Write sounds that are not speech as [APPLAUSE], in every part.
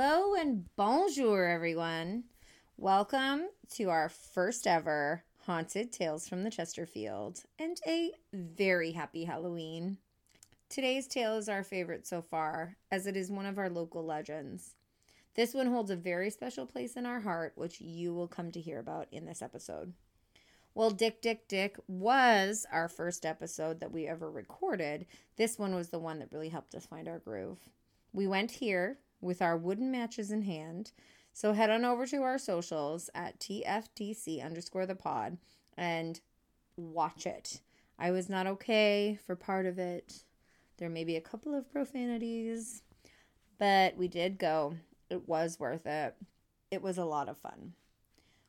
Hello and bonjour, everyone. Welcome to our first ever Haunted Tales from the Chesterfield and a very happy Halloween. Today's tale is our favorite so far, as it is one of our local legends. This one holds a very special place in our heart, which you will come to hear about in this episode. Well, Dick, Dick, Dick was our first episode that we ever recorded. This one was the one that really helped us find our groove. We went here with our wooden matches in hand. So head on over to our socials at TFTC underscore the pod and watch it. I was not okay for part of it. There may be a couple of profanities, but we did go. It was worth it. It was a lot of fun.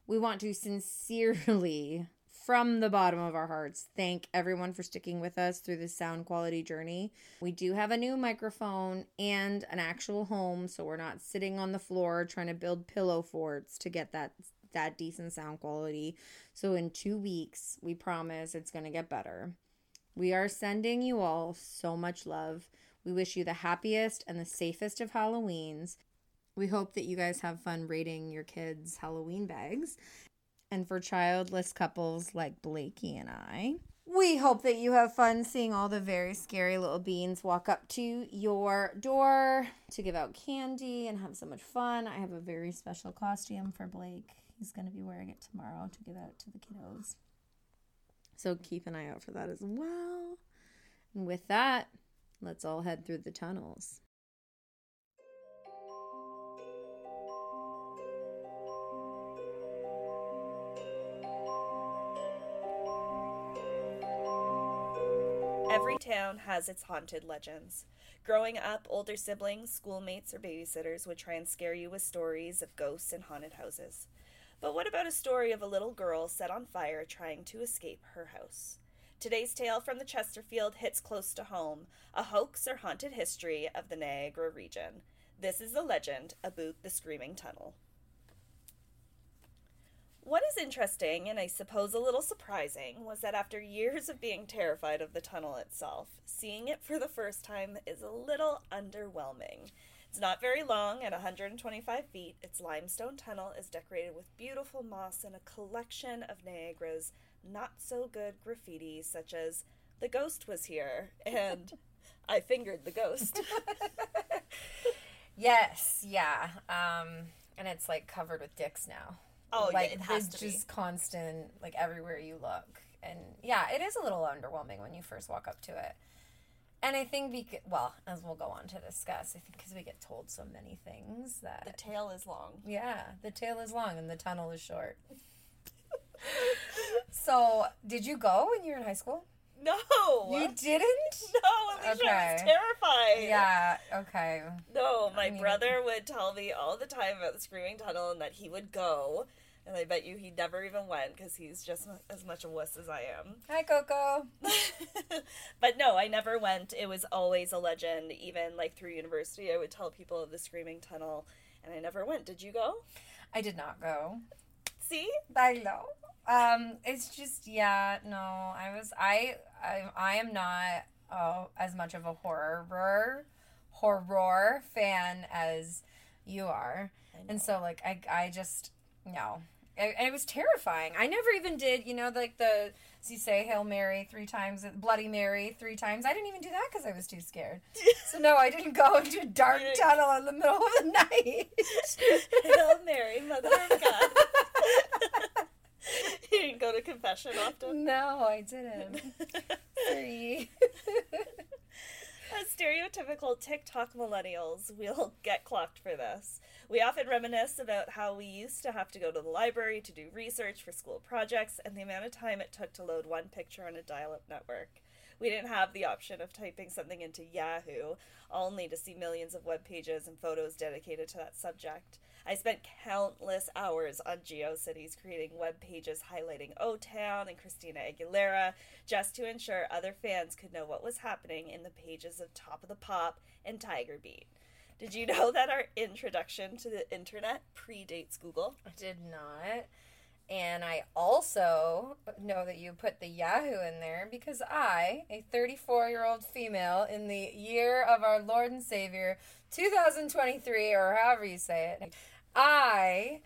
We want to sincerely from the bottom of our hearts, thank everyone for sticking with us through this sound quality journey. We do have a new microphone and an actual home, so we're not sitting on the floor trying to build pillow forts to get that that decent sound quality. So in 2 weeks, we promise it's going to get better. We are sending you all so much love. We wish you the happiest and the safest of Halloweens. We hope that you guys have fun raiding your kids' Halloween bags and for childless couples like Blakey and I. We hope that you have fun seeing all the very scary little beans walk up to your door to give out candy and have so much fun. I have a very special costume for Blake. He's going to be wearing it tomorrow to give out to the kiddos. So keep an eye out for that as well. And with that, let's all head through the tunnels. Town has its haunted legends. Growing up, older siblings, schoolmates, or babysitters would try and scare you with stories of ghosts and haunted houses. But what about a story of a little girl set on fire trying to escape her house? Today's tale from the Chesterfield hits close to home a hoax or haunted history of the Niagara region. This is the legend about the Screaming Tunnel. What is interesting, and I suppose a little surprising, was that after years of being terrified of the tunnel itself, seeing it for the first time is a little underwhelming. It's not very long, at 125 feet. Its limestone tunnel is decorated with beautiful moss and a collection of Niagara's not so good graffiti, such as The Ghost Was Here and [LAUGHS] I Fingered the Ghost. [LAUGHS] yes, yeah. Um, and it's like covered with dicks now. Oh, like yeah, it has it's to be. just constant, like everywhere you look, and yeah, it is a little underwhelming when you first walk up to it. And I think, bec- well, as we'll go on to discuss, I think because we get told so many things that The tail is long. yeah, the tail is long and the tunnel is short. [LAUGHS] so, did you go when you were in high school? No! You didn't? No, Alysia Okay. was terrified. Yeah. Okay. No, my mean- brother would tell me all the time about the Screaming Tunnel and that he would go. And I bet you he never even went because he's just as much a wuss as I am. Hi, Coco. [LAUGHS] but no, I never went. It was always a legend. Even like through university, I would tell people of the Screaming Tunnel, and I never went. Did you go? I did not go. See? I know. Um, it's just yeah, no. I was I I I am not uh, as much of a horror horror fan as you are, and so like I I just no. It, it was terrifying. I never even did, you know, like the, as you say, Hail Mary three times, Bloody Mary three times. I didn't even do that because I was too scared. so, no, I didn't go into a dark tunnel in the middle of the [LAUGHS] night. [LAUGHS] Hail Mary, Mother of God. [LAUGHS] [LAUGHS] you didn't go to confession often. no, I didn't. [LAUGHS] Sorry. As stereotypical TikTok millennials, we'll get clocked for this. We often reminisce about how we used to have to go to the library to do research for school projects and the amount of time it took to load one picture on a dial up network. We didn't have the option of typing something into Yahoo, only to see millions of web pages and photos dedicated to that subject. I spent countless hours on GeoCities creating web pages highlighting O Town and Christina Aguilera just to ensure other fans could know what was happening in the pages of Top of the Pop and Tiger Beat. Did you know that our introduction to the internet predates Google? I did not. And I also know that you put the Yahoo in there because I, a 34 year old female in the year of our Lord and Savior, 2023, or however you say it, I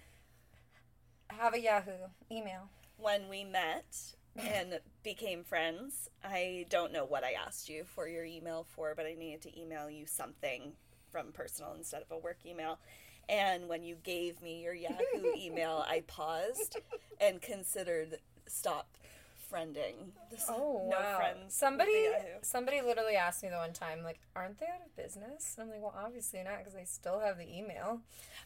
have a Yahoo email. When we met and became friends, I don't know what I asked you for your email for, but I needed to email you something from personal instead of a work email. And when you gave me your Yahoo email, I paused and considered stop friending. This- Oh no wow! friends. somebody, somebody literally asked me the one time, like, "Aren't they out of business?" And I'm like, "Well, obviously not, because they still have the email."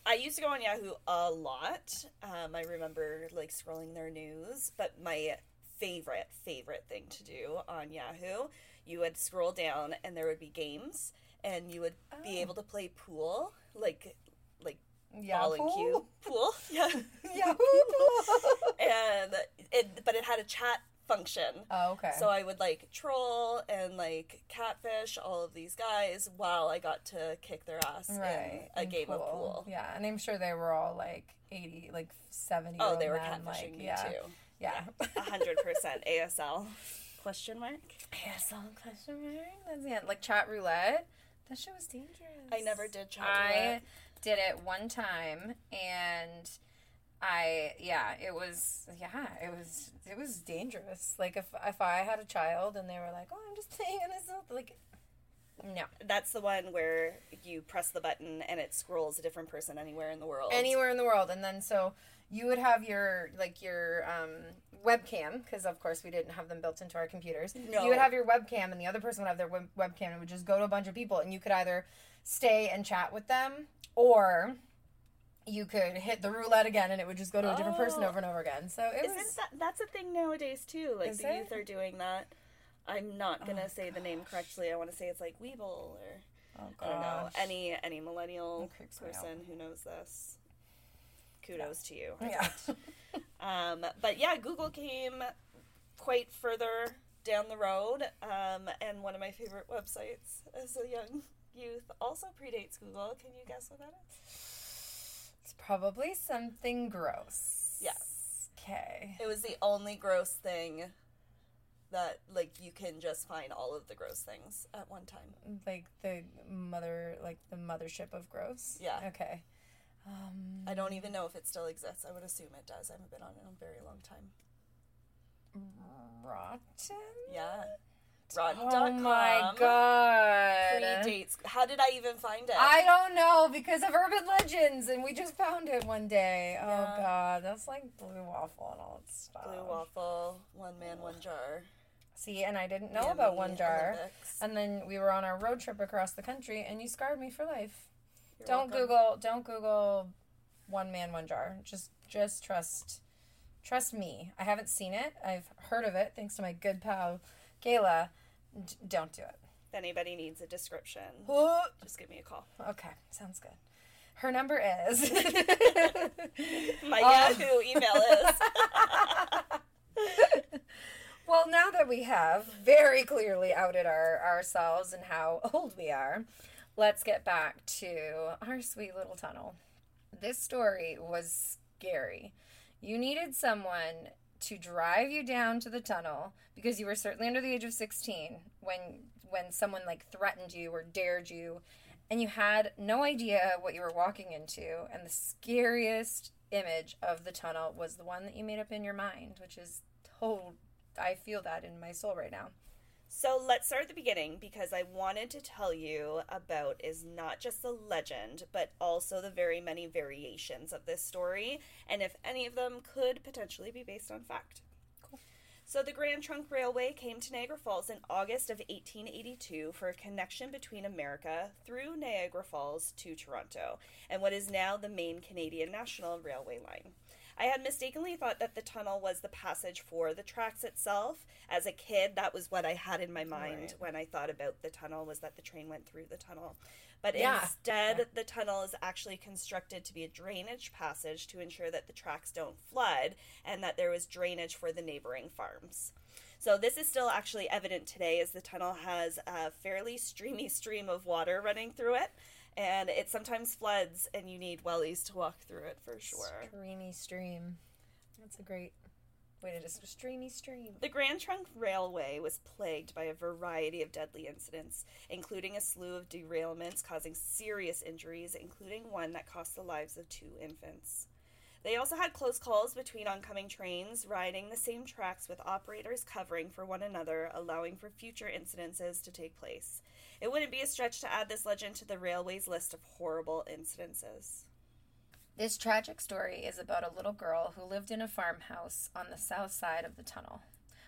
I used to go on Yahoo a lot. Um, I remember like scrolling their news, but my favorite favorite thing to do on Yahoo, you would scroll down and there would be games, and you would be Oh. able to play pool, like Yahoo. ball and cue pool, [LAUGHS] yeah, [LAUGHS] Yahoo. [LAUGHS] and it but it had a chat function. oh, okay. So I would like troll and like catfish all of these guys while I got to kick their ass right, in a and game of pool. Yeah, and I'm sure they were all like 80, like 70. Oh, they were men, catfishing like, me yeah, too. Yeah. A hundred percent ASL question mark. ASL question mark. That's yeah, like chat roulette. That shit was dangerous. I never did chat I roulette. Did it one time, and I yeah, it was yeah, it was it was dangerous. Like if if I had a child and they were like, oh, I'm just playing on this, like, no, That's the one where you press the button and it scrolls a different person anywhere in the world. anywhere in the world, and then so you would have your like your um, webcam because of course we didn't have them built into our computers. No. You would have your webcam, and the other person would have their web- webcam, and it would just go to a bunch of people, and you could either stay and chat with them, or you could hit the roulette again, and it would just go to a different person Oh. over and over again. So it Isn't was. that that's a thing nowadays too? Like the it? youth are doing that. I'm not gonna Oh, say the name correctly. I want to say it's like Weeble or oh I don't know any any millennial That creeps me out. person who knows this. Kudos to you. Yeah. [LAUGHS] Um, but yeah, Google came quite further down the road, um, and one of my favorite websites as a young youth also predates Google. Can you guess what that is? it's probably something gross. Yes. Okay. It was the only gross thing that like you can just find all of the gross things at one time. Like the mother, like the mothership of gross. Yeah. Okay. Um, I don't even know if it still exists. I would assume it does. I haven't been on it in a very long time. rotten. Yeah. Rotten.com. Oh my god. Predates. How did I even find it? I don't know because of urban legends, and we just found it one day. Oh Yeah. god, that's like blue waffle and all that stuff. Blue waffle, one man, one jar. See, and I didn't know Yummy about one jar. Olympics. And then we were on our road trip across the country, and you scarred me for life. You're don't welcome. Google. Don't Google. One man, one jar. Just, just trust, trust me. I haven't seen it. I've heard of it thanks to my good pal, Kayla. D- don't do it. If anybody needs a description, just give me a call. Okay, sounds good. Her number is. [LAUGHS] My [LAUGHS] Um, Yahoo email is. [LAUGHS] well, now that we have very clearly outed our ourselves and how old we are, let's get back to our sweet little tunnel. This story was scary. You needed someone to drive you down to the tunnel because you were certainly under the age of 16 when when someone like threatened you or dared you and you had no idea what you were walking into and the scariest image of the tunnel was the one that you made up in your mind which is total I feel that in my soul right now. So let's start at the beginning because I wanted to tell you about is not just the legend, but also the very many variations of this story, and if any of them could potentially be based on fact. Cool. So the Grand Trunk Railway came to Niagara Falls in August of 1882 for a connection between America through Niagara Falls to Toronto, and what is now the main Canadian National Railway line. I had mistakenly thought that the tunnel was the passage for the tracks itself. As a kid, that was what I had in my mind Right. when I thought about the tunnel was that the train went through the tunnel. But Yeah. instead, Yeah. the tunnel is actually constructed to be a drainage passage to ensure that the tracks don't flood and that there was drainage for the neighboring farms. So this is still actually evident today as the tunnel has a fairly [LAUGHS] streamy stream of water running through it and it sometimes floods and you need wellies to walk through it for sure. Streamy stream. That's a great way to just streamy stream. The Grand Trunk Railway was plagued by a variety of deadly incidents, including a slew of derailments causing serious injuries, including one that cost the lives of two infants. They also had close calls between oncoming trains, riding the same tracks with operators covering for one another, allowing for future incidences to take place. It wouldn't be a stretch to add this legend to the railway's list of horrible incidences. This tragic story is about a little girl who lived in a farmhouse on the south side of the tunnel.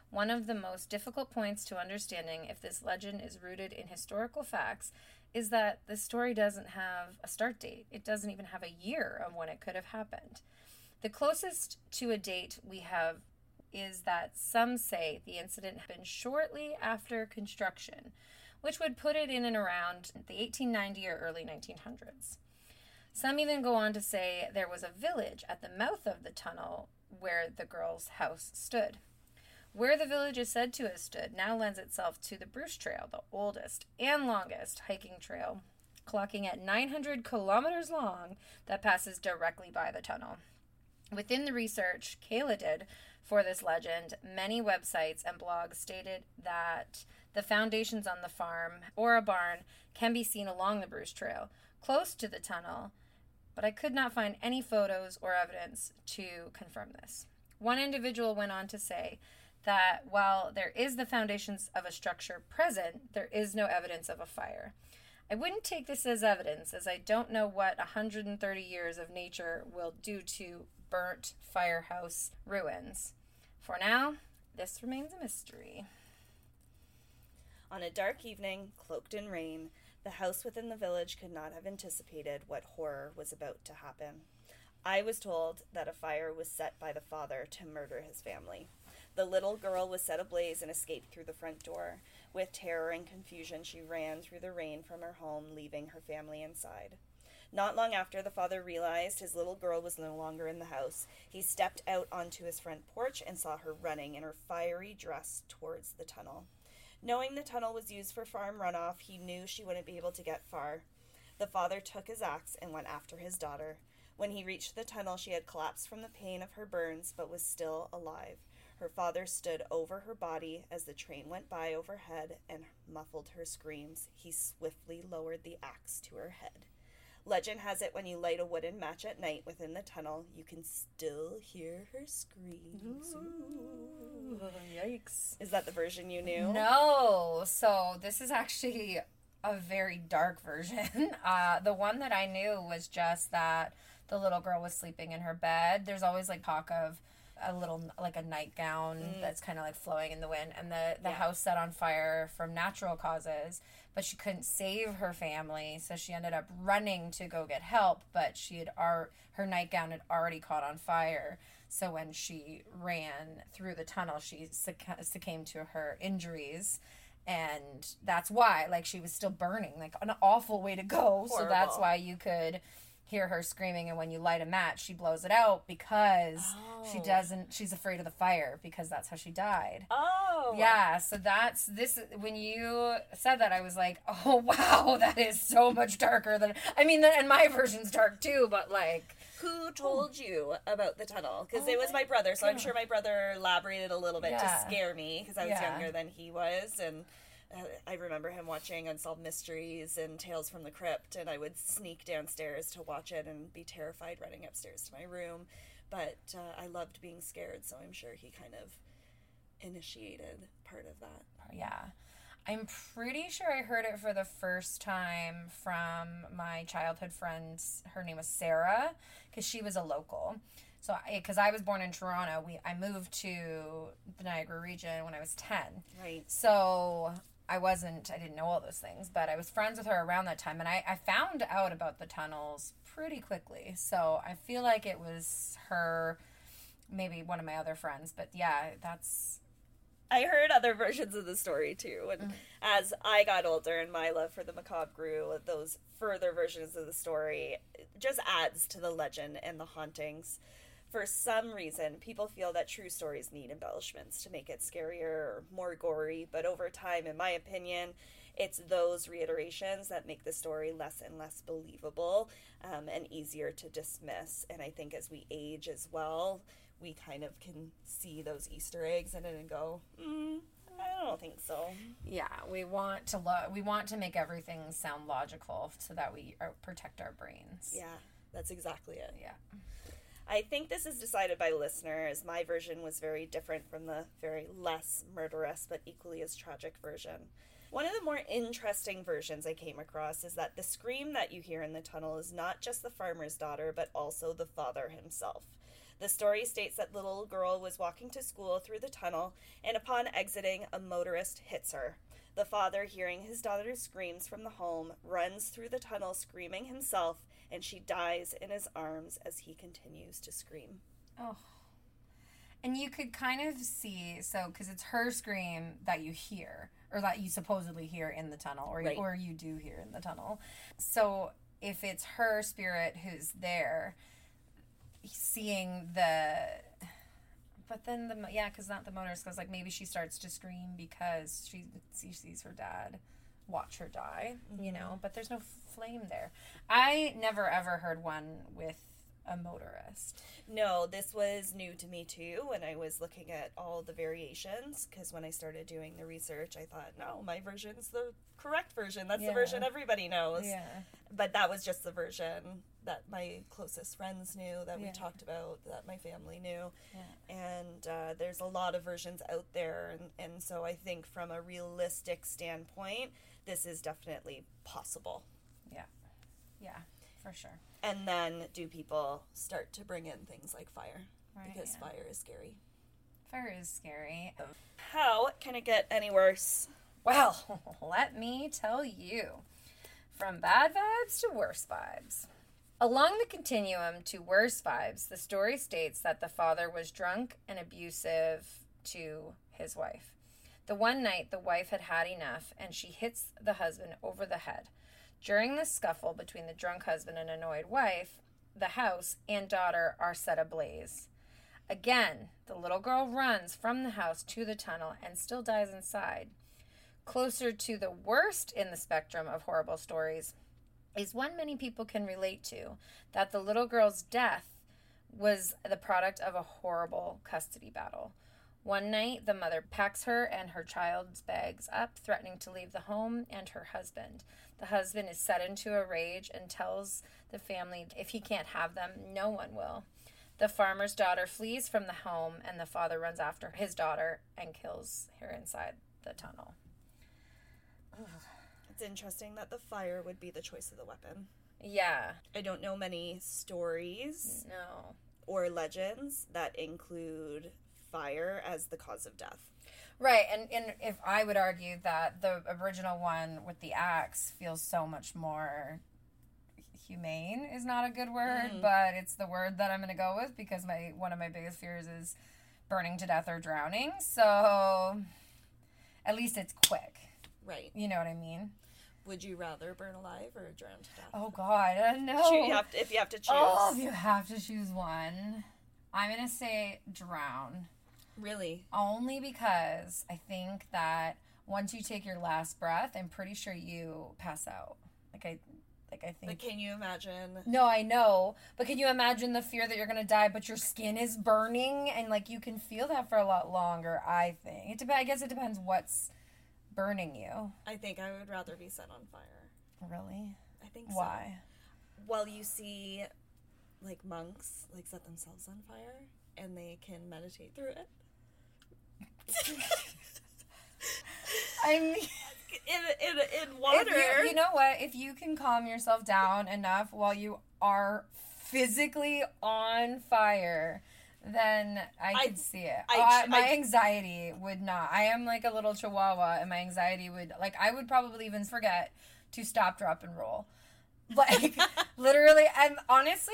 One of the most difficult points to understanding if this legend is rooted in historical facts is that the story doesn't have a start date. It doesn't even have a year of when it could have happened. The closest to a date we have is that some say the incident happened shortly after construction, which would put it in and around the 1890 or early 1900s. Some even go on to say there was a village at the mouth of the tunnel where the girl's house stood. Where the village is said to have stood now lends itself to the Bruce Trail, the oldest and longest hiking trail, clocking at 900 kilometers long, that passes directly by the tunnel. Within the research Kayla did for this legend, many websites and blogs stated that the foundations on the farm or a barn can be seen along the Bruce Trail, close to the tunnel, but I could not find any photos or evidence to confirm this. One individual went on to say that while there is the foundations of a structure present, there is no evidence of a fire. I wouldn't take this as evidence, as I don't know what 130 years of nature will do to burnt firehouse ruins. For now, this remains a mystery. On a dark evening, cloaked in rain, the house within the village could not have anticipated what horror was about to happen. I was told that a fire was set by the father to murder his family. The little girl was set ablaze and escaped through the front door. With terror and confusion, she ran through the rain from her home, leaving her family inside. Not long after, the father realized his little girl was no longer in the house. He stepped out onto his front porch and saw her running in her fiery dress towards the tunnel. Knowing the tunnel was used for farm runoff, he knew she wouldn't be able to get far. The father took his axe and went after his daughter. When he reached the tunnel, she had collapsed from the pain of her burns but was still alive. Her father stood over her body as the train went by overhead and muffled her screams. He swiftly lowered the axe to her head. Legend has it when you light a wooden match at night within the tunnel, you can still hear her screams. Ooh, yikes. Is that the version you knew? No. So this is actually a very dark version. [LAUGHS] Uh, the one that I knew was just that the little girl was sleeping in her bed. There's always like talk of a little like a nightgown Mm. that's kind of like flowing in the wind and the the Yeah. house set on fire from natural causes but she couldn't save her family so she ended up running to go get help but she had ar- her nightgown had already caught on fire so when she ran through the tunnel she succ- succumbed to her injuries and that's why like she was still burning like an awful way to go so that's why you could hear her screaming and when you light a match she blows it out because she Oh. doesn't she's afraid of the fire because that's how she died Oh. yeah so that's this when you said that i was like [LAUGHS] oh wow that is so much darker than i mean and my version's dark too but like Who told you about the tunnel? Because Oh it was my my brother, so I'm sure my brother elaborated a little bit Yeah. to scare me because I was Yeah. younger than he was, and I remember him watching Unsolved Mysteries and Tales from the Crypt, and I would sneak downstairs to watch it and be terrified running upstairs to my room. But uh, I loved being scared, so I'm sure he kind of initiated part of that. yeah i'm pretty sure i heard it for the first time from my childhood friend her name was sarah because she was a local so because I, was born in toronto we i moved to the niagara region when i was 10 Right. So I wasn't, I didn't know all those things, but I was friends with her around that time. And I, I found out about the tunnels pretty quickly. So I feel like it was her, maybe one of my other friends. But yeah, that's, I heard other versions of the story too, and mm-hmm. as I got older and my love for the macabre grew, those further versions of the story just adds to the legend and the hauntings. For some reason, people feel that true stories need embellishments to make it scarier or more gory, but over time, in my opinion, it's those reiterations that make the story less and less believable um, and easier to dismiss. And I think as we age as well, we kind of can see those Easter eggs in it and go, mm, I don't think so. Yeah, we want to lo- we want to make everything sound logical so that we uh, protect our brains. Yeah, that's exactly it. Yeah. I think this is decided by listeners. My version was very different from the very less murderous but equally as tragic version. One of the more interesting versions I came across is that the scream that you hear in the tunnel is not just the farmer's daughter, but also the father himself. The story states that the little girl was walking to school through the tunnel, and upon exiting, a motorist hits her. The father, hearing his daughter's screams from the home, runs through the tunnel screaming himself, and she dies in his arms as he continues to scream. Oh. And you could kind of see, so because it's her scream that you hear, or that you supposedly hear in the tunnel, or Right. or you do hear in the tunnel. So if it's her spirit who's there, seeing the, but then the yeah, because not the motorist, because like maybe she starts to scream because she she sees her dad watch her die, you know. But there's no flame there. I never ever heard one with a motorist. No, this was new to me too when I was looking at all the variations. Because when I started doing the research, I thought, no, my version's the correct version. That's Yeah. the version everybody knows. Yeah. But that was just the version that my closest friends knew, that Yeah. we talked about, that my family knew. Yeah. And uh, there's a lot of versions out there. And, and so I think from a realistic standpoint, this is definitely possible. Yeah. Yeah, for sure. And then do people start to bring in things like fire? Right, because yeah. fire is scary. Fire is scary. How can it get any worse? Well, [LAUGHS] let me tell you. From bad vibes to worse vibes. Along the continuum to worse vibes, the story states that the father was drunk and abusive to his wife. The one night the wife had had enough and she hits the husband over the head. During the scuffle between the drunk husband and annoyed wife, the house and daughter are set ablaze. Again, the little girl runs from the house to the tunnel and still dies inside. Closer to the worst in the spectrum of horrible stories is one many people can relate to that the little girl's death was the product of a horrible custody battle. One night, the mother packs her and her child's bags up, threatening to leave the home and her husband. The husband is set into a rage and tells the family if he can't have them, no one will. The farmer's daughter flees from the home, and the father runs after his daughter and kills her inside the tunnel. It's interesting that the fire would be the choice of the weapon. Yeah, I don't know many stories no. or legends that include fire as the cause of death. Right, and, and if I would argue that the original one with the axe feels so much more humane is not a good word, mm-hmm. but it's the word that I'm going to go with because my one of my biggest fears is burning to death or drowning. So at least it's quick. Right. You know what I mean? Would you rather burn alive or drown to death? Oh God, I don't know. You have to, if you have to choose. Oh, if you have to choose one, I'm gonna say drown. Really? Only because I think that once you take your last breath, I'm pretty sure you pass out. Like I, like I think. But can you imagine? no, I know, but can you imagine the fear that you're gonna die, but your skin is burning, and like you can feel that for a lot longer. I think it depends. I guess it depends what's burning you. I think I would rather be set on fire. Really? I think so. Why? Well, you see, like monks, like set themselves on fire, and they can meditate through it. [LAUGHS] I mean. in in in water. you, you know what? If you can calm yourself down enough while you are physically on fire, then I I- could see it. I- uh, I- my I- anxiety would not. I am like a little chihuahua, and my anxiety would like I would probably even forget to stop, drop, and roll. Like [LAUGHS] literally, and honestly.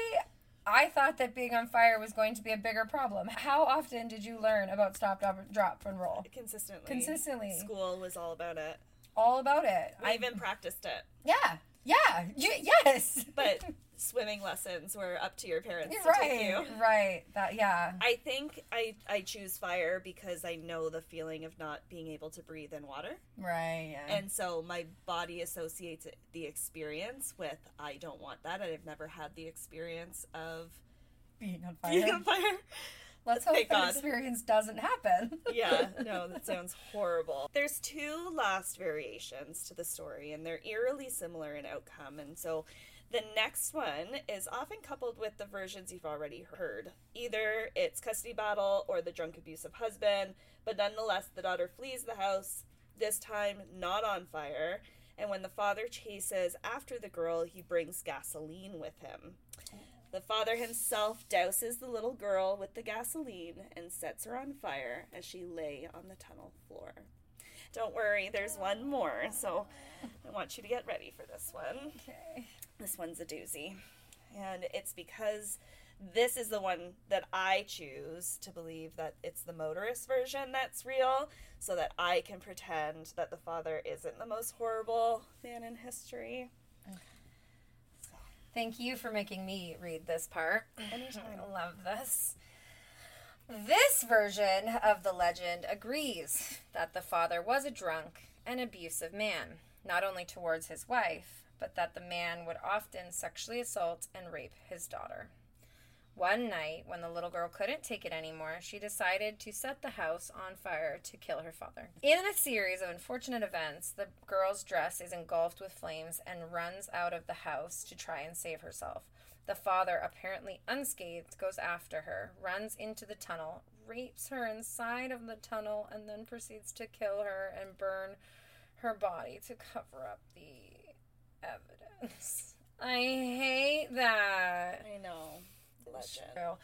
I thought that being on fire was going to be a bigger problem. How often did you learn about stop, drop, drop and roll? consistently. Consistently. School was all about it. All about it. I I even practiced it. Yeah. Yeah. You, yes. But [LAUGHS] swimming lessons were up to your parents to right. take you. Right. That yeah. I think I I choose fire because I know the feeling of not being able to breathe in water. Right. Yeah. And so my body associates the experience with I don't want that. I've never had the experience of being on fire. being on fire. [LAUGHS] Let's [LAUGHS] hope Thank that God. experience doesn't happen. [LAUGHS] yeah, no, that sounds horrible. There's two last variations to the story, and they're eerily similar in outcome. And so the next one is often coupled with the versions you've already heard. Either it's custody battle or the drunk abusive husband, but nonetheless, the daughter flees the house, this time not on fire. And when the father chases after the girl, he brings gasoline with him. The father himself douses the little girl with the gasoline and sets her on fire as she lay on the tunnel floor. Don't worry, there's one more, so I want you to get ready for this one. Okay. This one's a doozy. And it's because this is the one that I choose to believe that it's the motorist version that's real, so that I can pretend that the father isn't the most horrible man in history. Thank you for making me read this part. Anytime. [LAUGHS] I love this. This version of the legend agrees that the father was a drunk and abusive man, not only towards his wife, but that the man would often sexually assault and rape his daughter. One night, when the little girl couldn't take it anymore, she decided to set the house on fire to kill her father. In a series of unfortunate events, the girl's dress is engulfed with flames and runs out of the house to try and save herself. The father, apparently unscathed, goes after her, runs into the tunnel, rapes her inside of the tunnel, and then proceeds to kill her and burn her body to cover up the evidence. I hate that. I know. Legend. True.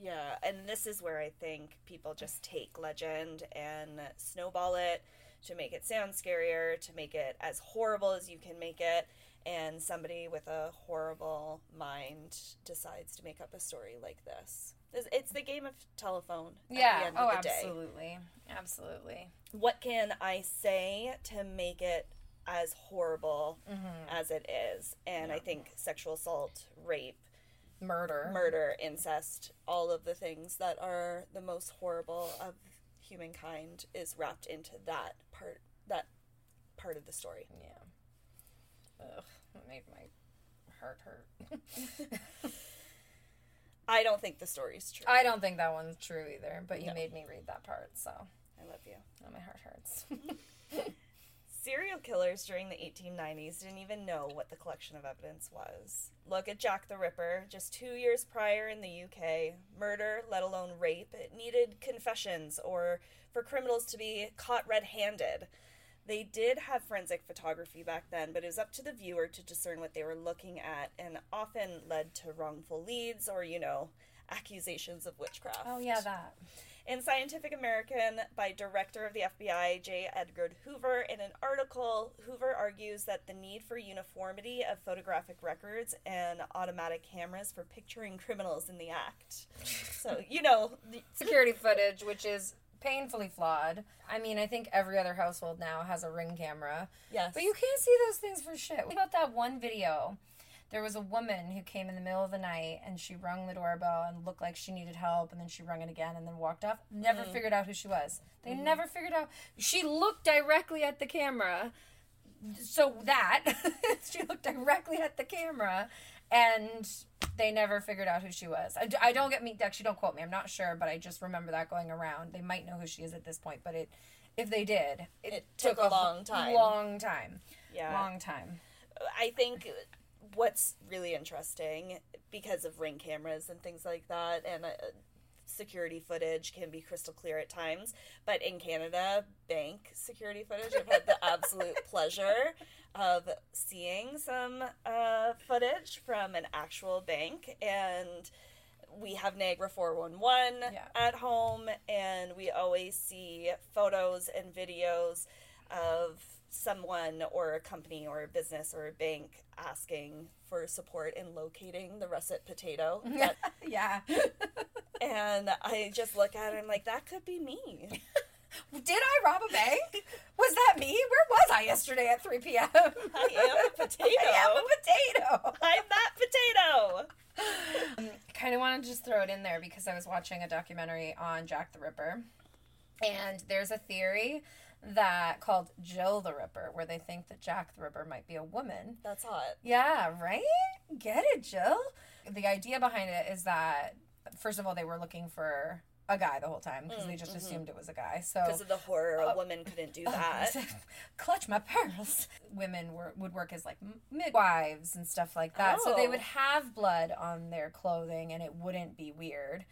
Yeah, and this is where I think people just take legend and snowball it to make it sound scarier, to make it as horrible as you can make it. And somebody with a horrible mind decides to make up a story like this. It's- the game of telephone Yeah. Oh, the day. absolutely. Absolutely. What can I say to make it as horrible Mm-hmm. as it is? And I think sexual assault, rape, Murder. murder, incest, all of the things that are the most horrible of humankind is wrapped into that part that part of the story. Yeah. Ugh. That made my heart hurt. [LAUGHS] I don't think the story's true. I don't think that one's true either, but you No. made me read that part, so I love you. oh, my heart hurts. [LAUGHS] Serial killers during the 1890s didn't even know what the collection of evidence was. Look at Jack the Ripper. Just two years prior in the UK, murder, let alone rape, it needed confessions or for criminals to be caught red handed. They did have forensic photography back then, but it was up to the viewer to discern what they were looking at and often led to wrongful leads or, you know, accusations of witchcraft. oh yeah, that. In Scientific American, by director of the FBI, J. Edgar Hoover, in an article, Hoover argues that the need for uniformity of photographic records and automatic cameras for picturing criminals in the act. So, you know, the, [LAUGHS] Security footage, which is painfully flawed. I mean, I think every other household now has a ring camera. yes. But you can't see those things for shit. What about that one video? There was a woman who came in the middle of the night and she rung the doorbell and looked like she needed help and then she rung it again and then walked off. Never mm. figured out who she was. They mm. never figured out. She looked directly at the camera. So that [LAUGHS] she looked directly at the camera and they never figured out who she was. I don't get me actually don't quote me. I'm not sure, but I just remember that going around. They might know who she is at this point, but it if they did, it, It took a long time. Long time. yeah. Long time. I think what's really interesting because of ring cameras and things like that, and uh, security footage can be crystal clear at times. But in Canada, bank security footage, I've had the [LAUGHS] absolute pleasure of seeing some uh, footage from an actual bank and. We have Niagara 411 Yeah. at home, and we always see photos and videos of someone or a company or a business or a bank asking for support in locating the russet potato. [LAUGHS] That- yeah. [LAUGHS] and I just look at it and I'm like, that could be me. [LAUGHS] Did I rob a bank? Was that me? Where was I yesterday at 3 p.m.? I am a potato. I am a potato. I'm that potato. Um, kind of want to just throw it in there because I was watching a documentary on Jack the Ripper. And there's a theory that called Jill the Ripper, where they think that Jack the Ripper might be a woman. That's hot. Yeah, right? Get it, Jill? The idea behind it is that, first of all, they were looking for a guy the whole time because they mm, just mm-hmm. assumed it was a guy. So Because of the horror, a oh. woman couldn't do [LAUGHS] oh, that. clutch my pearls. Women were, would work as like midwives and stuff like that. So they Oh. would have blood on their clothing and it wouldn't be weird.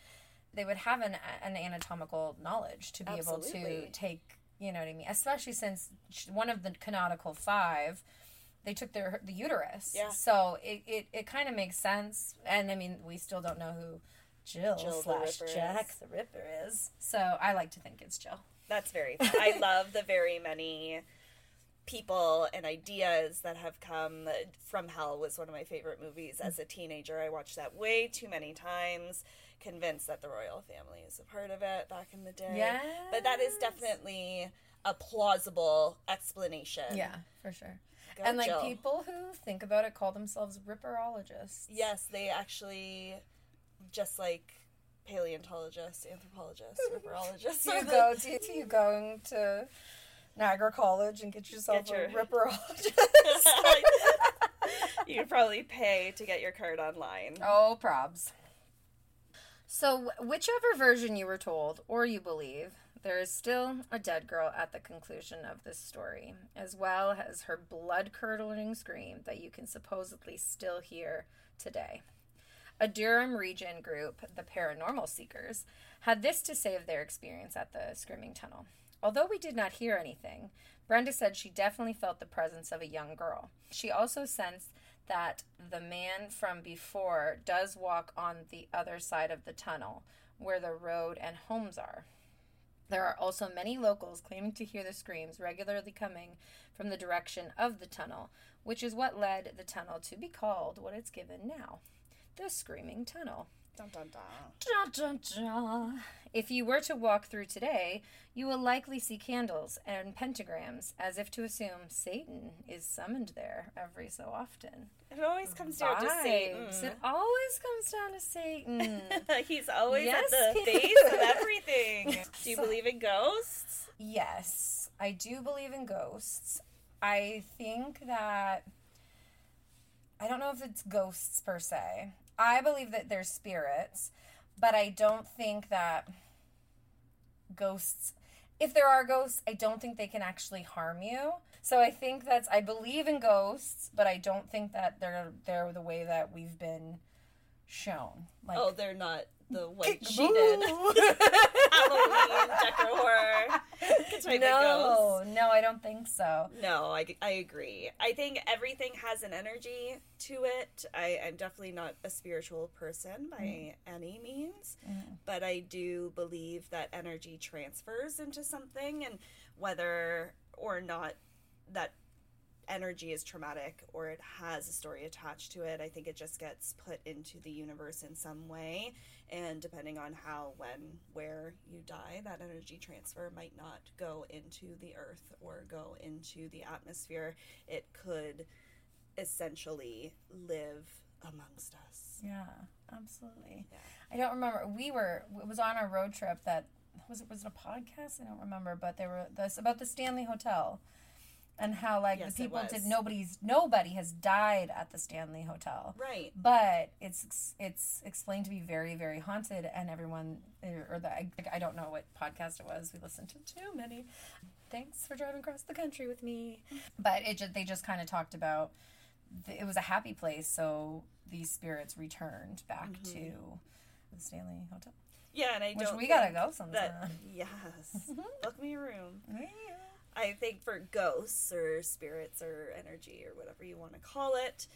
They would have an, an anatomical knowledge to be able to take, you know what I mean? Especially since one of the canonical five, they took their the uterus. Yeah. So it, it, it kind of makes sense. And I mean, we still don't know who Jill, Jill slash Ripper Jack is. the Ripper is. So I like to think it's Jill. That's very. [LAUGHS] I love the very many people and ideas that have come from Hell. Was one of my favorite movies as a teenager. I watched that way too many times. Convinced that the royal family is a part of it back in the day. Yeah. but that is definitely a plausible explanation. Yeah, for sure. Go, and like Jill. people who think about it call themselves ripperologists. Yes, they actually just like paleontologists, anthropologists, [LAUGHS] ripperologists. You go to do you going to Niagara College and get yourself Get your- a ripperologist? [LAUGHS] [LAUGHS] you could probably pay to get your card online. oh, probs. So, whichever version you were told or you believe, there is still a dead girl at the conclusion of this story, as well as her blood curdling scream that you can supposedly still hear today. A Durham region group, the Paranormal Seekers, had this to say of their experience at the Screaming Tunnel. Although we did not hear anything, Brenda said she definitely felt the presence of a young girl. She also sensed that the man from before does walk on the other side of the tunnel, where the road and homes are. There are also many locals claiming to hear the screams regularly coming from the direction of the tunnel, which is what led the tunnel to be called what it's given now the Screaming Tunnel. Dun, dun, dun. Dun, dun, dun. If you were to walk through today, you will likely see candles and pentagrams, as if to assume Satan is summoned there every so often. It always comes down to Satan. It always comes down to Satan. [LAUGHS] He's always Yes, at the he base of [LAUGHS] everything. Do you believe in ghosts? yes, I do believe in ghosts. I think that. I don't know if it's ghosts per se. I believe that they're spirits, but I don't think that ghosts if there are ghosts, I don't think they can actually harm you. So I think that's I believe in ghosts, but I don't think that they're they're the way that we've been shown. Like Oh, they're not the white Boo. sheeted [LAUGHS] Halloween decor type no, no, I don't think so. No, I, I agree. I think everything has an energy to it. I, I'm definitely not a spiritual person by mm. any means, mm. but I do believe that energy transfers into something, and whether or not that energy is traumatic or it has a story attached to it, I think it just gets put into the universe in some way. And depending on how, when, where you die, that energy transfer might not go into the earth or go into the atmosphere. It could essentially live amongst us. Yeah, absolutely. Yeah. I don't remember. We were it was on a road trip that was it was it a podcast? I don't remember, but they were this about the Stanley Hotel and how like Yes, the people did nobody's nobody has died at the Stanley Hotel. Right. But it's it's explained to be very very haunted, and everyone or the I, I don't know what podcast it was. We listened to too many. Thanks for driving across the country with me. But it just they just kind of talked about th- it was a happy place, so these spirits returned back Mm-hmm. to the Stanley Hotel. Yeah, and I Which don't. we gotta go sometime. That, yes. [LAUGHS] Book me a room. I think for ghosts or spirits or energy or whatever you want to call it,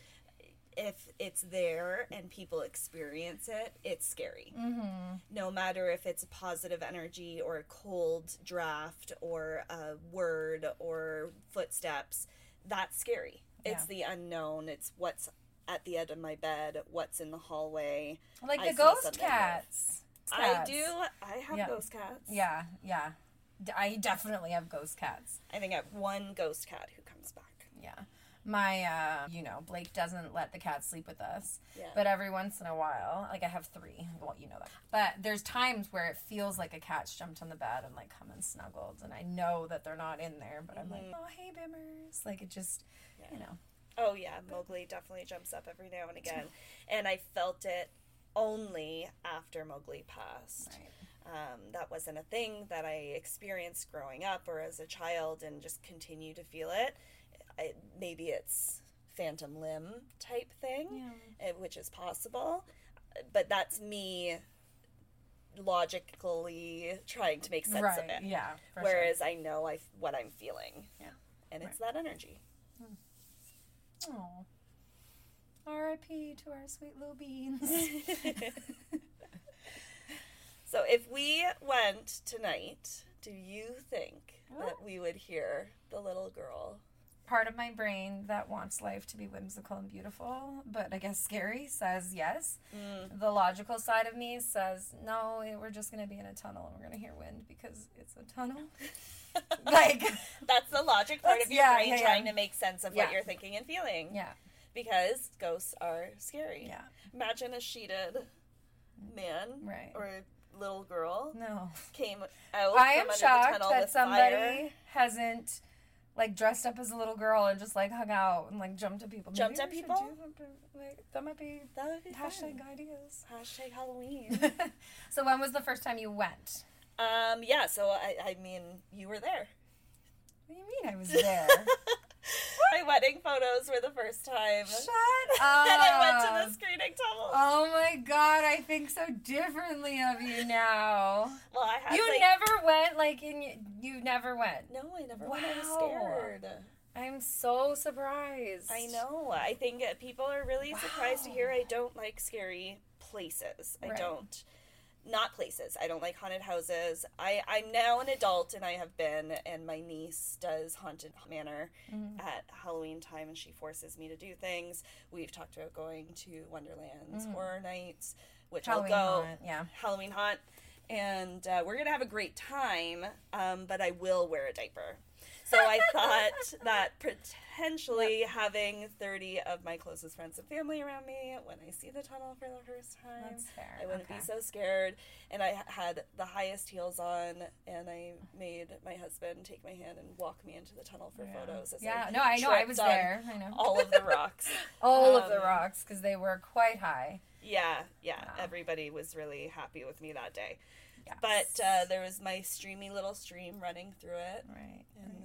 if it's there and people experience it, it's scary. Mm-hmm. No matter if it's a positive energy or a cold draft or a word or footsteps, that's scary. It's the unknown. It's what's at the end of my bed, what's in the hallway. Like the ghost there. cats. I do. I have Yeah. ghost cats. Yeah, yeah. I definitely have ghost cats. I think I have one ghost cat who comes back. Yeah. My, uh, you know, Blake doesn't let the cat sleep with us. Yeah. But every once in a while, like I have three. Well, you know that. But there's times where it feels like a cat's jumped on the bed and like come and snuggled. And I know that they're not in there, but I'm like, oh, hey, Bimmers. Like it just, you know. Oh yeah, Mowgli definitely jumps up every now and again, [LAUGHS] and I felt it only after Mowgli passed. Right. Um, that wasn't a thing that I experienced growing up or as a child and just continue to feel it. I, maybe it's phantom limb type thing, Yeah. eh, which is possible. But that's me logically trying to make sense right. of it. Yeah. for sure. Whereas I know I what I'm feeling. Yeah. And it's that energy. Oh. R.I.P. to our sweet little beans. [LAUGHS] [LAUGHS] If we went tonight, do you think that we would hear the little girl? Part of my brain that wants life to be whimsical and beautiful, but I guess scary, says yes. Mm. The logical side of me says no. We're just gonna be in a tunnel and we're gonna hear wind because it's a tunnel. [LAUGHS] like, That's the logic part of your yeah, brain yeah, yeah. trying to make sense of Yeah. what you're thinking and feeling. yeah, Because ghosts are scary. yeah, Imagine a sheeted man right. or a little girl No. came out I from am shocked tunnel that somebody fire. hasn't like dressed up as a little girl and just like hung out and like jumped at people. Jumped Maybe at people? Like, that might be That would be hashtag fun. ideas. Hashtag Halloween. [LAUGHS] so when was the first time you went? um, yeah, so I, I mean, you were there. What do you mean I was there? [LAUGHS] [LAUGHS] My wedding photos were the first time. Shut [LAUGHS] and up. I went to the screaming tunnel. Oh my god, I think so differently of you now. well, I had You like, never went like in you never went. No, I never went. I was Wow. scared. I'm so surprised. I know. I think people are really surprised to hear I don't like scary places. I don't. Not places. I don't like haunted houses. I, I'm now an adult and I have been, and my niece does Haunted Manor Mhm. at Halloween time and she forces me to do things. We've talked about going to Wonderland's Mm. Horror Nights, which Halloween I'll go. haunt, yeah. Halloween haunt. And uh, we're going to have a great time, um, but I will wear a diaper. So I thought that potentially having 30 of my closest friends and family around me when I see the tunnel for the first time, That's fair. I wouldn't okay. be so scared. And I had the highest heels on, and I made my husband take my hand and walk me into the tunnel for Yeah. photos. As Yeah, I no, I know. I was there. I know. All of the rocks. [LAUGHS] All of the um, rocks because they were quite high. Yeah, yeah. Wow. Everybody was really happy with me that day. Yes. But uh, there was my streamy little stream running through it. right, and- right,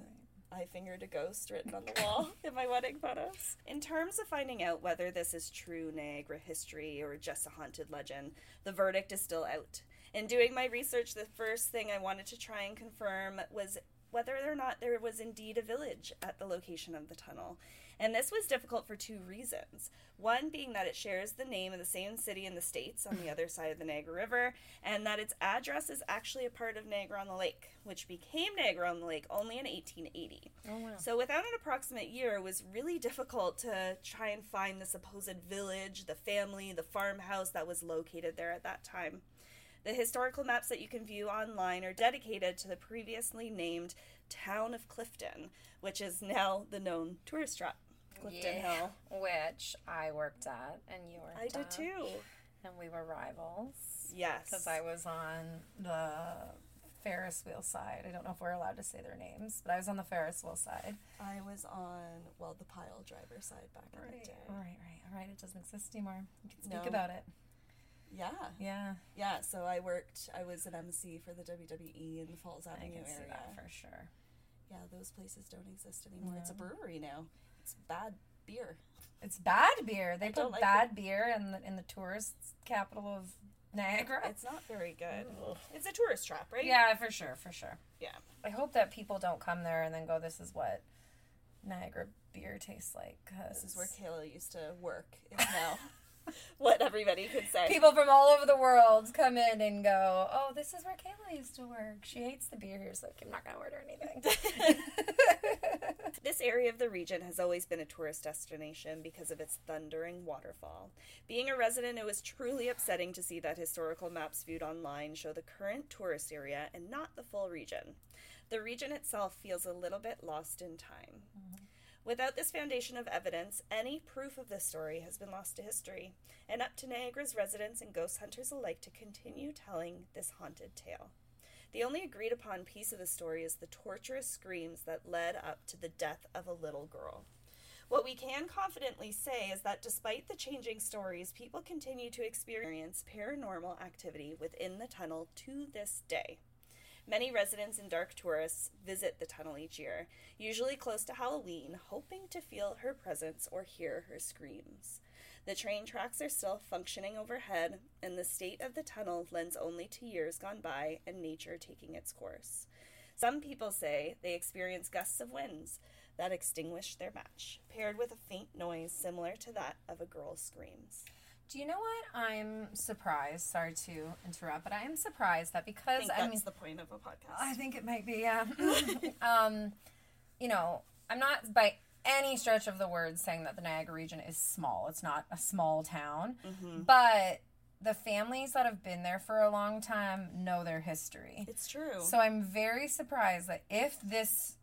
I fingered a ghost written on the wall [LAUGHS] in my wedding photos. In terms of finding out whether this is true Niagara history or just a haunted legend, the verdict is still out. In doing my research, the first thing I wanted to try and confirm was whether or not there was indeed a village at the location of the tunnel. And this was difficult for two reasons. One being that it shares the name of the same city in the States on the other side of the Niagara River, and that its address is actually a part of Niagara on the Lake, which became Niagara on the Lake only in 1880. Oh wow. So, without an approximate year, it was really difficult to try and find the supposed village, the family, the farmhouse that was located there at that time. The historical maps that you can view online are dedicated to the previously named town of Clifton, which is now the known tourist trap, Clifton Yeah. Hill. Which I worked at, and you worked I did at, too. and we were rivals. Yes. because I was on the Ferris wheel side. I don't know if we're allowed to say their names, but I was on the Ferris wheel side. I was on, well, the pile driver side back in the day. Right, right. All right, it doesn't exist anymore. You can speak No. about it. Yeah. Yeah, Yeah, so I worked, I was an MC for the WWE in the Falls I Avenue can see that for sure. Yeah, those places don't exist anymore. It's a brewery now. It's bad beer. It's bad beer. They I put like bad beer in the in the tourist capital of Niagara. It's not very good. Ugh. It's a tourist trap, right? Yeah, for sure, for sure. Yeah. I hope that people don't come there and then go, "This is what Niagara beer tastes like." Cause This is where Kayla used to work. Is [LAUGHS] now [LAUGHS] what everybody could say. people from all over the world come in and go, "Oh, this is where Kayla used to work. She hates the beer here, so I'm not gonna order anything." [LAUGHS] This area of the region has always been a tourist destination because of its thundering waterfall. Being a resident, it was truly upsetting to see that historical maps viewed online show the current tourist area and not the full region. The region itself feels a little bit lost in time. Mm-hmm. Without this foundation of evidence, any proof of this story has been lost to history, and up to Niagara's residents and ghost hunters alike to continue telling this haunted tale. The only agreed upon piece of the story is the torturous screams that led up to the death of a little girl. What we can confidently say is that despite the changing stories, people continue to experience paranormal activity within the tunnel to this day. Many residents and dark tourists visit the tunnel each year, usually close to Halloween, hoping to feel her presence or hear her screams. The train tracks are still functioning overhead, and the state of the tunnel lends only to years gone by and nature taking its course. Some people say they experience gusts of winds that extinguish their match, paired with a faint noise similar to that of a girl's screams. Do you know what? I'm surprised. Sorry to interrupt, but I am surprised that I because I, that's mean, the point of a podcast. I think it might be, yeah. [LAUGHS] [LAUGHS] um, you know, I'm not by any stretch of the word saying that the Niagara region is small. It's not a small town, Mhm. but the families that have been there for a long time know their history. It's true. So I'm very surprised that if this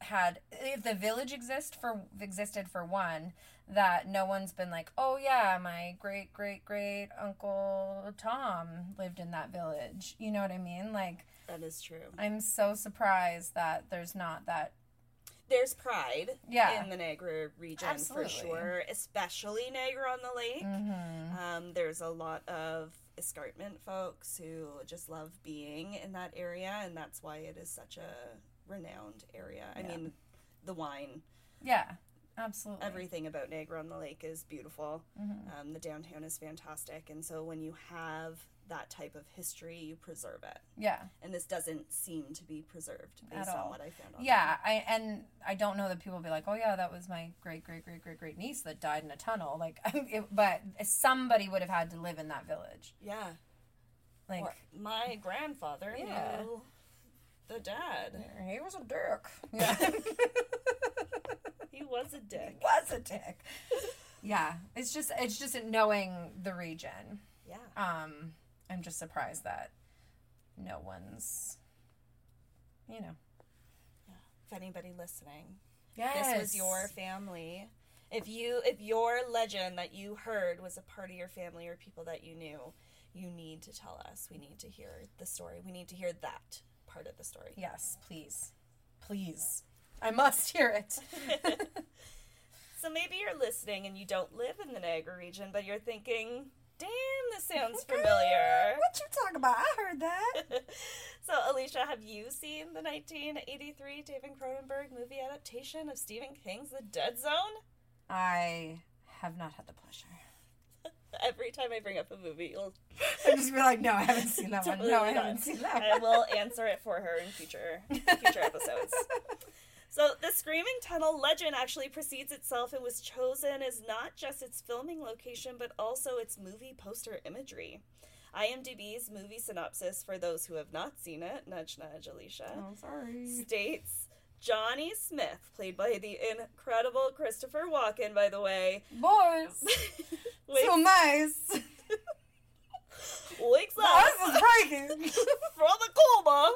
had if the village exist for existed for one that no one's been like oh yeah my great great great uncle tom lived in that village you know what i mean like that is true. i'm so surprised that there's not that There's pride Yeah. in the Niagara region Absolutely. for sure, especially Niagara on the Lake. Mhm. Um, there's a lot of escarpment folks who just love being in that area, and that's why it is such a renowned area. I Yeah. mean, the wine, yeah absolutely everything about Niagara on the Lake is beautiful. Mhm. Um, the downtown is fantastic, and so when you have that type of history, you preserve it. yeah And this doesn't seem to be preserved based on what I found. On yeah i and i don't know that people will be like oh yeah that was my great great great great great niece that died in a tunnel like [LAUGHS] it, but somebody would have had to live in that village yeah. like Or my grandfather Yeah. knew the dad. He was a dick. Yeah. [LAUGHS] He was a dick. was a dick. Yeah. It's just it's just knowing the region. Yeah. Um I'm just surprised that no one's you know. If anybody listening, Yes. this was your family. If you if your legend that you heard was a part of your family or people that you knew, you need to tell us. We need to hear the story. We need to hear that part of the story. Yes, please. Please. I must hear it. [LAUGHS] So maybe you're listening and you don't live in the Niagara region, but you're thinking, "Damn, this sounds familiar." what you talking about? I heard that. [LAUGHS] so, Alysia, have you seen the 1983 David Cronenberg movie adaptation of Stephen King's The Dead Zone? I have not had the pleasure. Every time I bring up a movie, you'll I just be like, no, I haven't seen that one. No, I Totally haven't seen that. I will answer it for her in future [LAUGHS] future episodes. So the Screaming Tunnel legend actually precedes itself and was chosen as not just its filming location but also its movie poster imagery. IMDb's movie synopsis for those who have not seen it, nudge nudge Alysia, Oh, sorry. states Johnny Smith, played by the incredible Christopher Walken, by the way, Boys, [LAUGHS] so nice. [LAUGHS] wakes up. This is breaking. [LAUGHS] from a coma.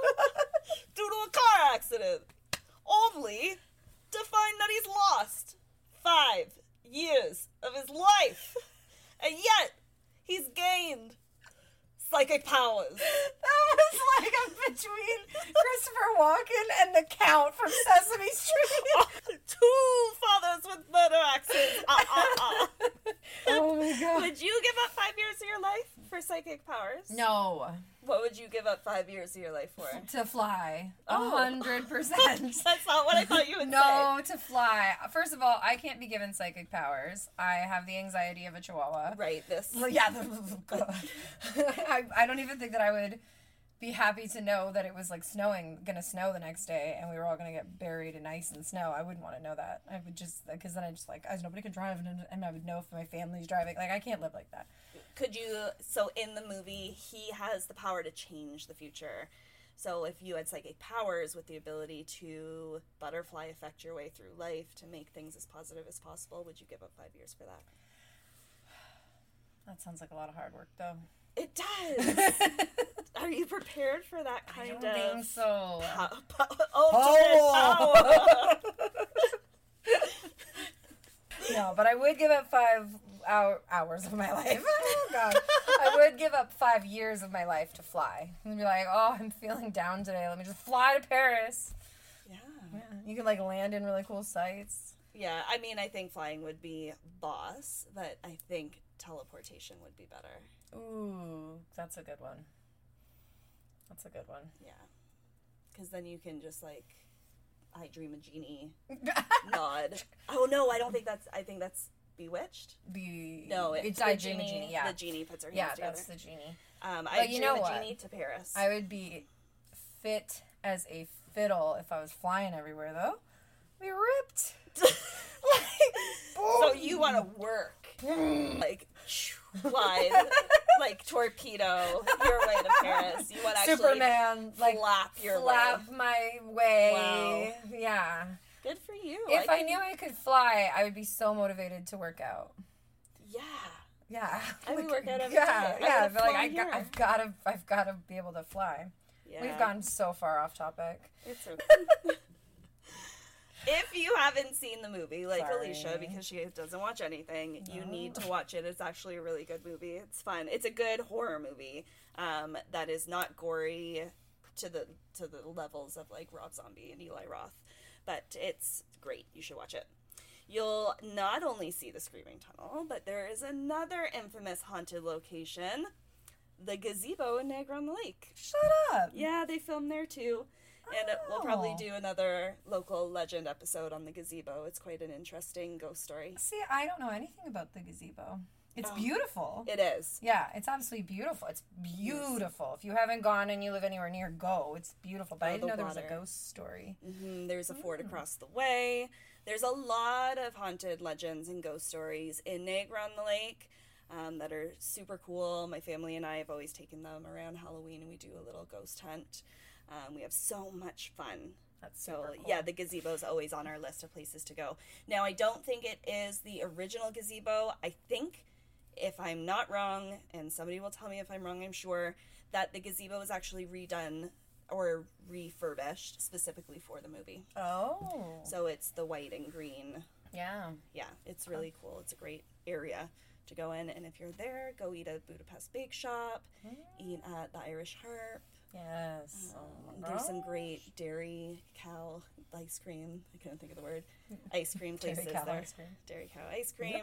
Due to a car accident, only to find that he's lost five years of his life, and yet he's gained psychic powers. [LAUGHS] That was like a between Christopher Walken and the Count from Sesame [LAUGHS] Street. Two fathers with murder accents. Ah, ah, ah. [LAUGHS] oh my god. Would you give up five years of your life for psychic powers? No, What would you give up five years of your life for? [LAUGHS] to fly. A Oh. hundred [LAUGHS] percent. That's not what I thought you would say. No, to fly. First of all, I can't be given psychic powers. I have the anxiety of a chihuahua. Right, this. Yeah, the, [LAUGHS] I, I don't even think that I would be happy to know that it was like snowing, gonna snow the next day, and we were all gonna get buried in ice and snow. I wouldn't want to know that. I would just because then I just like, as nobody can drive, and, and I would know if my family's driving. Like I can't live like that. Could you so in the movie he has the power to change the future so if you had psychic powers with the ability to butterfly affect your way through life to make things as positive as possible would you give up five years for that That sounds like a lot of hard work, though. it does [LAUGHS] are you prepared for that I kind don't of think so. po- po- ultimate power? [LAUGHS] No, but I would give up five hour, hours of my [LAUGHS] life. Oh God, I would give up five years of my life to fly and be like, oh, I'm feeling down today. Let me just fly to Paris. yeah Yeah, you could like land in really cool sites. Yeah, I mean, I think flying would be boss, but I think teleportation would be better. Ooh, that's a good one. That's a good one. Yeah. Because then you can just, like, I Dream of Jeannie [LAUGHS] nod. Oh, no, I don't think that's, I think that's Bewitched. the No, it, it's the I dream genie. Yeah, The genie puts her yeah, together. that's the genie. Um, But I you dream know a what? genie to Paris. I would be fit as a fiddle if I was flying everywhere, though. Be ripped. [LAUGHS] like, so you want to work, like, fly, like torpedo your way to Paris. You want to actually Superman, like flap your flap way. my way. Yeah. Good for you. If I, can- knew I could fly, I would be so motivated to work out. Yeah. Yeah, I would [LAUGHS] Like, work out every yeah, day. Yeah, but like I got, I've got to, I've got to be able to fly. Yeah. We've gone so far off topic. It's [LAUGHS] okay. if you haven't seen the movie, like Sorry. Alysia, because she doesn't watch anything, you need to watch it. It's actually a really good movie. It's fun. It's a good horror movie um, that is not gory to the to the levels of like Rob Zombie and Eli Roth, but it's great. You should watch it. You'll not only see the Screaming Tunnel, but there is another infamous haunted location, the gazebo in Niagara on the Lake. Shut up. Yeah, they filmed there too. And uh, we'll probably Oh. do another local legend episode on the gazebo. It's quite an interesting ghost story. See, I don't know anything about the gazebo. It's Oh. beautiful. It is. yeah, it's absolutely beautiful. It's beautiful. If you haven't gone and you live anywhere near, go. It's beautiful. But Oh, I didn't the know there was a ghost story. hmm There's a fort across the way. There's a lot of haunted legends and ghost stories in Niagara on the Lake um, that are super cool. My family and I have always taken them around Halloween and we do a little ghost hunt. Um, we have so much fun. That's So cool. yeah, the gazebo is always on our list of places to go. Now I don't think it is the original gazebo. I think, if I'm not wrong, and somebody will tell me if I'm wrong, I'm sure that the gazebo was actually redone or refurbished specifically for the movie. Oh. So it's the white and green. Yeah. Yeah, it's really cool. It's a great area to go in, and if you're there, go eat at Budapest Bake Shop, hmm. eat at the Irish Harp. Yes. Oh my There's some great oh. dairy cow ice cream. I couldn't think of the word. [LAUGHS] Ice cream Dairy places cow there. ice cream. Dairy cow ice cream.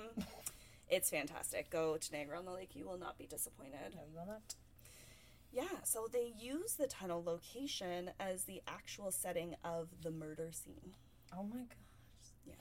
It's fantastic. Go to Niagara on the Lake. You will not be disappointed. No, you will not. Yeah, so they use the tunnel location as the actual setting of the murder scene. Oh my gosh. Yeah.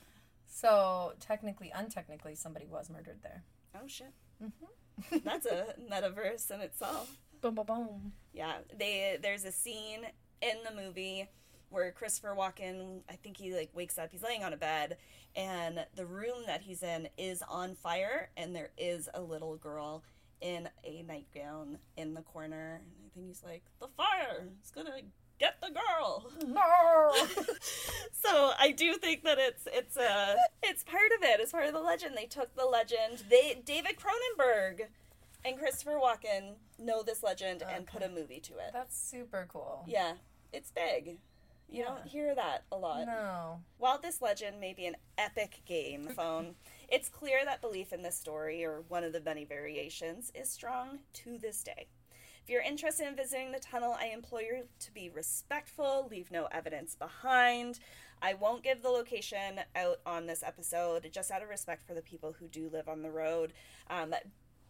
So technically, untechnically, somebody was murdered there. Oh shit. Mm-hmm. [LAUGHS] That's a metaverse in itself. Boom, boom, boom. Yeah, they there's a scene in the movie where Christopher Walken, I think he like wakes up, he's laying on a bed, and the room that he's in is on fire, and there is a little girl in a nightgown in the corner. And I think he's like, the fire is gonna get the girl. No. [LAUGHS] so I do think that it's it's a it's part of it. It's part of the legend. They took the legend. They David Cronenberg and Christopher Walken know this legend and put a movie to it. That's super cool. Yeah, it's big. You don't hear that a lot. No. While this legend may be an epic game [LAUGHS] phone, it's clear that belief in this story, or one of the many variations, is strong to this day. If you're interested in visiting the tunnel, I implore you to be respectful, leave no evidence behind. I won't give the location out on this episode, just out of respect for the people who do live on the road. Um,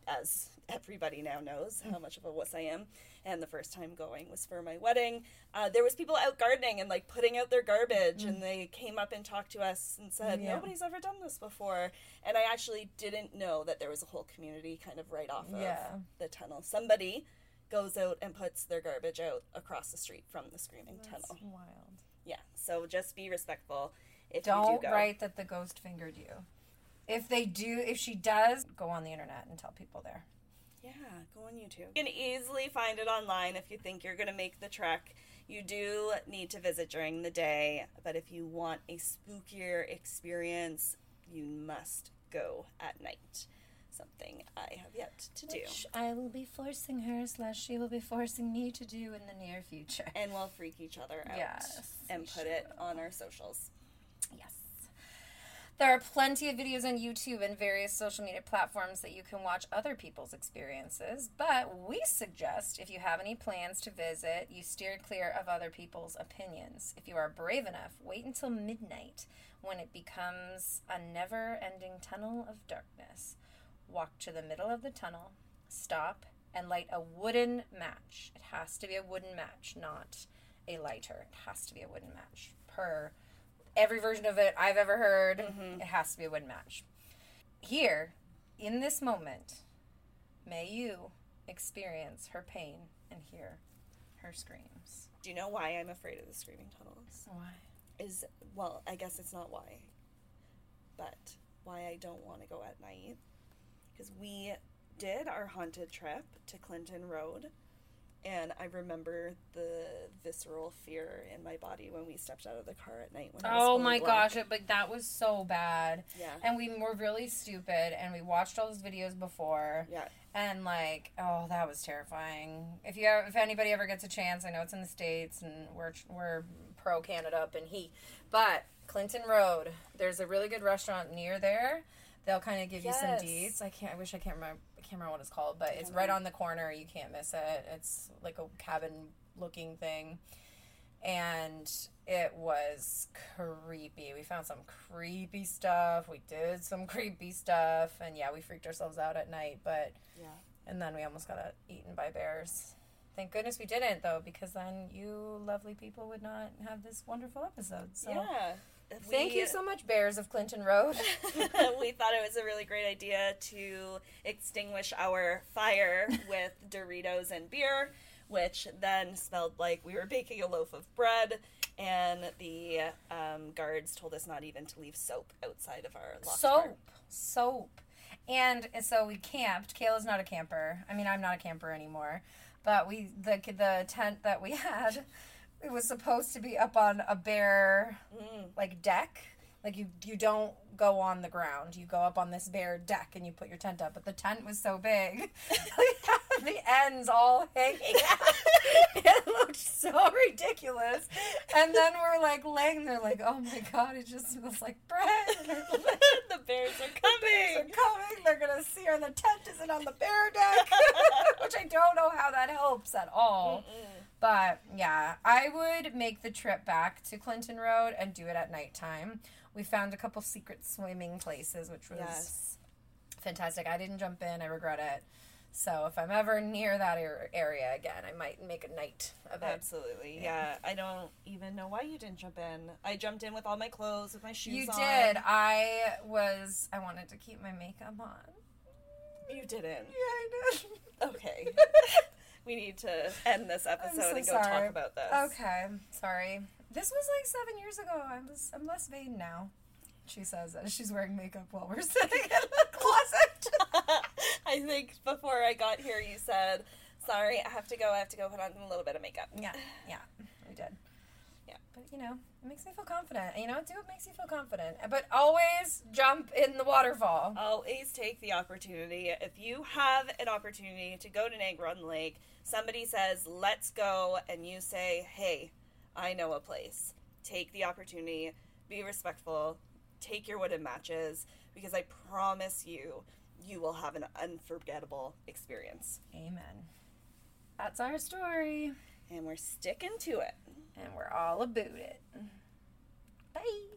as everybody now knows how much of a wuss I am, and the first time going was for my wedding. Uh, there was people out gardening and like putting out their garbage, and they came up and talked to us and said, Yeah. "Nobody's ever done this before." And I actually didn't know that there was a whole community kind of right off of the tunnel. Somebody goes out and puts their garbage out across the street from the screaming That's tunnel. wild. Yeah, so just be respectful if Don't do write that the ghost fingered you. If they do, if she does, go on the internet and tell people there. Yeah, go on YouTube. You can easily find it online if you think you're going to make the trek. You do need to visit during the day, but if you want a spookier experience, you must go at night. Something I have yet to do. Which I will be forcing her, slash, she will be forcing me to do in the near future. And we'll freak each other out Yes, and put it on our socials. Yes. There are plenty of videos on YouTube and various social media platforms that you can watch other people's experiences, but we suggest if you have any plans to visit, you steer clear of other people's opinions. If you are brave enough, wait until midnight when it becomes a never ending tunnel of darkness. Walk to the middle of the tunnel, stop, and light a wooden match. It has to be a wooden match, not a lighter. It has to be a wooden match per every version of it I've ever heard. Mm-hmm. It has to be a wooden match. Here, in this moment, may you experience her pain and hear her screams. Do you know why I'm afraid of the screaming tunnels? Why? Is well, I guess it's not why, but why I don't want to go at night. Because we did our haunted trip to Clinton Road, and I remember the visceral fear in my body when we stepped out of the car at night. When Oh my black. gosh, it, like that was so bad. Yeah. And we were really stupid and we watched all those videos before. Yeah. And like, oh, that was terrifying. If you if anybody ever gets a chance, I know it's in the states and we're we're pro Canada up in heat, but Clinton Road, there's a really good restaurant near there. They'll kind of give you some Yes. deets. I can't. I wish I can't remember. I can't remember what it's called, but it's right mm-hmm. on the corner. You can't miss it. It's like a cabin looking thing, and it was creepy. We found some creepy stuff. We did some [LAUGHS] creepy stuff, and yeah, we freaked ourselves out at night. But Yeah. and then we almost got eaten by bears. Thank goodness we didn't, though, because then you lovely people would not have this wonderful episode. So Yeah. Thank We- you so much, Bears of Clinton Road. [LAUGHS] [LAUGHS] we thought it was a really great idea to extinguish our fire with Doritos and beer, which then smelled like we were baking a loaf of bread. And the um, guards told us not even to leave soap outside of our soap, car. soap, and so we camped. Kayla's not a camper. I mean, I'm not a camper anymore. But we the the tent that we [LAUGHS] had, it was supposed to be up on a bare Mm. like deck. Like you you don't go on the ground. You go up on this bare deck and you put your tent up. But the tent was so big, [LAUGHS] [LAUGHS] the ends all hanging out. [LAUGHS] it looked so ridiculous. And then we're like laying there like, oh my god, it just smells like bread. the bears are coming. They're coming. coming. They're gonna see her. The tent isn't on the bear deck, which I don't know how that helps at all. But yeah, I would make the trip back to Clinton Road and do it at nighttime. We found a couple secret swimming places, which was Yes. fantastic. I didn't jump in. I regret it. So if I'm ever near that area again, I might make a night of it. Absolutely. Yeah. I don't even know why you didn't jump in. I jumped in with all my clothes, with my shoes You on. did. I was. I wanted to keep my makeup on. You didn't. Yeah, I did. Okay. [LAUGHS] we need to end this episode so and go sorry. talk about this. Okay, sorry. This was like seven years ago. I'm just, I'm less vain now. She says as she's wearing makeup while we're [LAUGHS] sitting in the closet. [LAUGHS] I think before I got here, you said, "Sorry, I have to go. I have to go put on a little bit of makeup." yeah, yeah, we did. Yeah. But you know, makes me feel confident. You know, do what makes you feel confident. But always jump in the waterfall. Always take the opportunity. If you have an opportunity to go to Negron Lake, somebody says, "Let's go," and you say, "Hey, I know a place." Take the opportunity. Be respectful. Take your wooden matches because I promise you, you will have an unforgettable experience. Amen. That's our story, And we're sticking to it. and we're all about it. Bye.